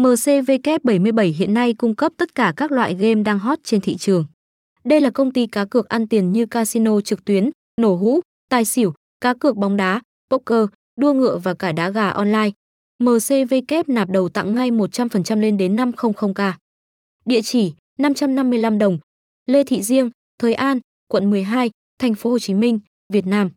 MCVK77 hiện nay cung cấp tất cả các loại game đang hot trên thị trường. Đây là công ty cá cược ăn tiền như casino trực tuyến, nổ hũ, tài xỉu, cá cược bóng đá, poker, đua ngựa và cả đá gà online. MCVK nạp đầu tặng ngay 100% lên đến 500k. Địa chỉ: 555 đồng, Lê Thị Diêng, Thới An, quận 12, thành phố Hồ Chí Minh, Việt Nam.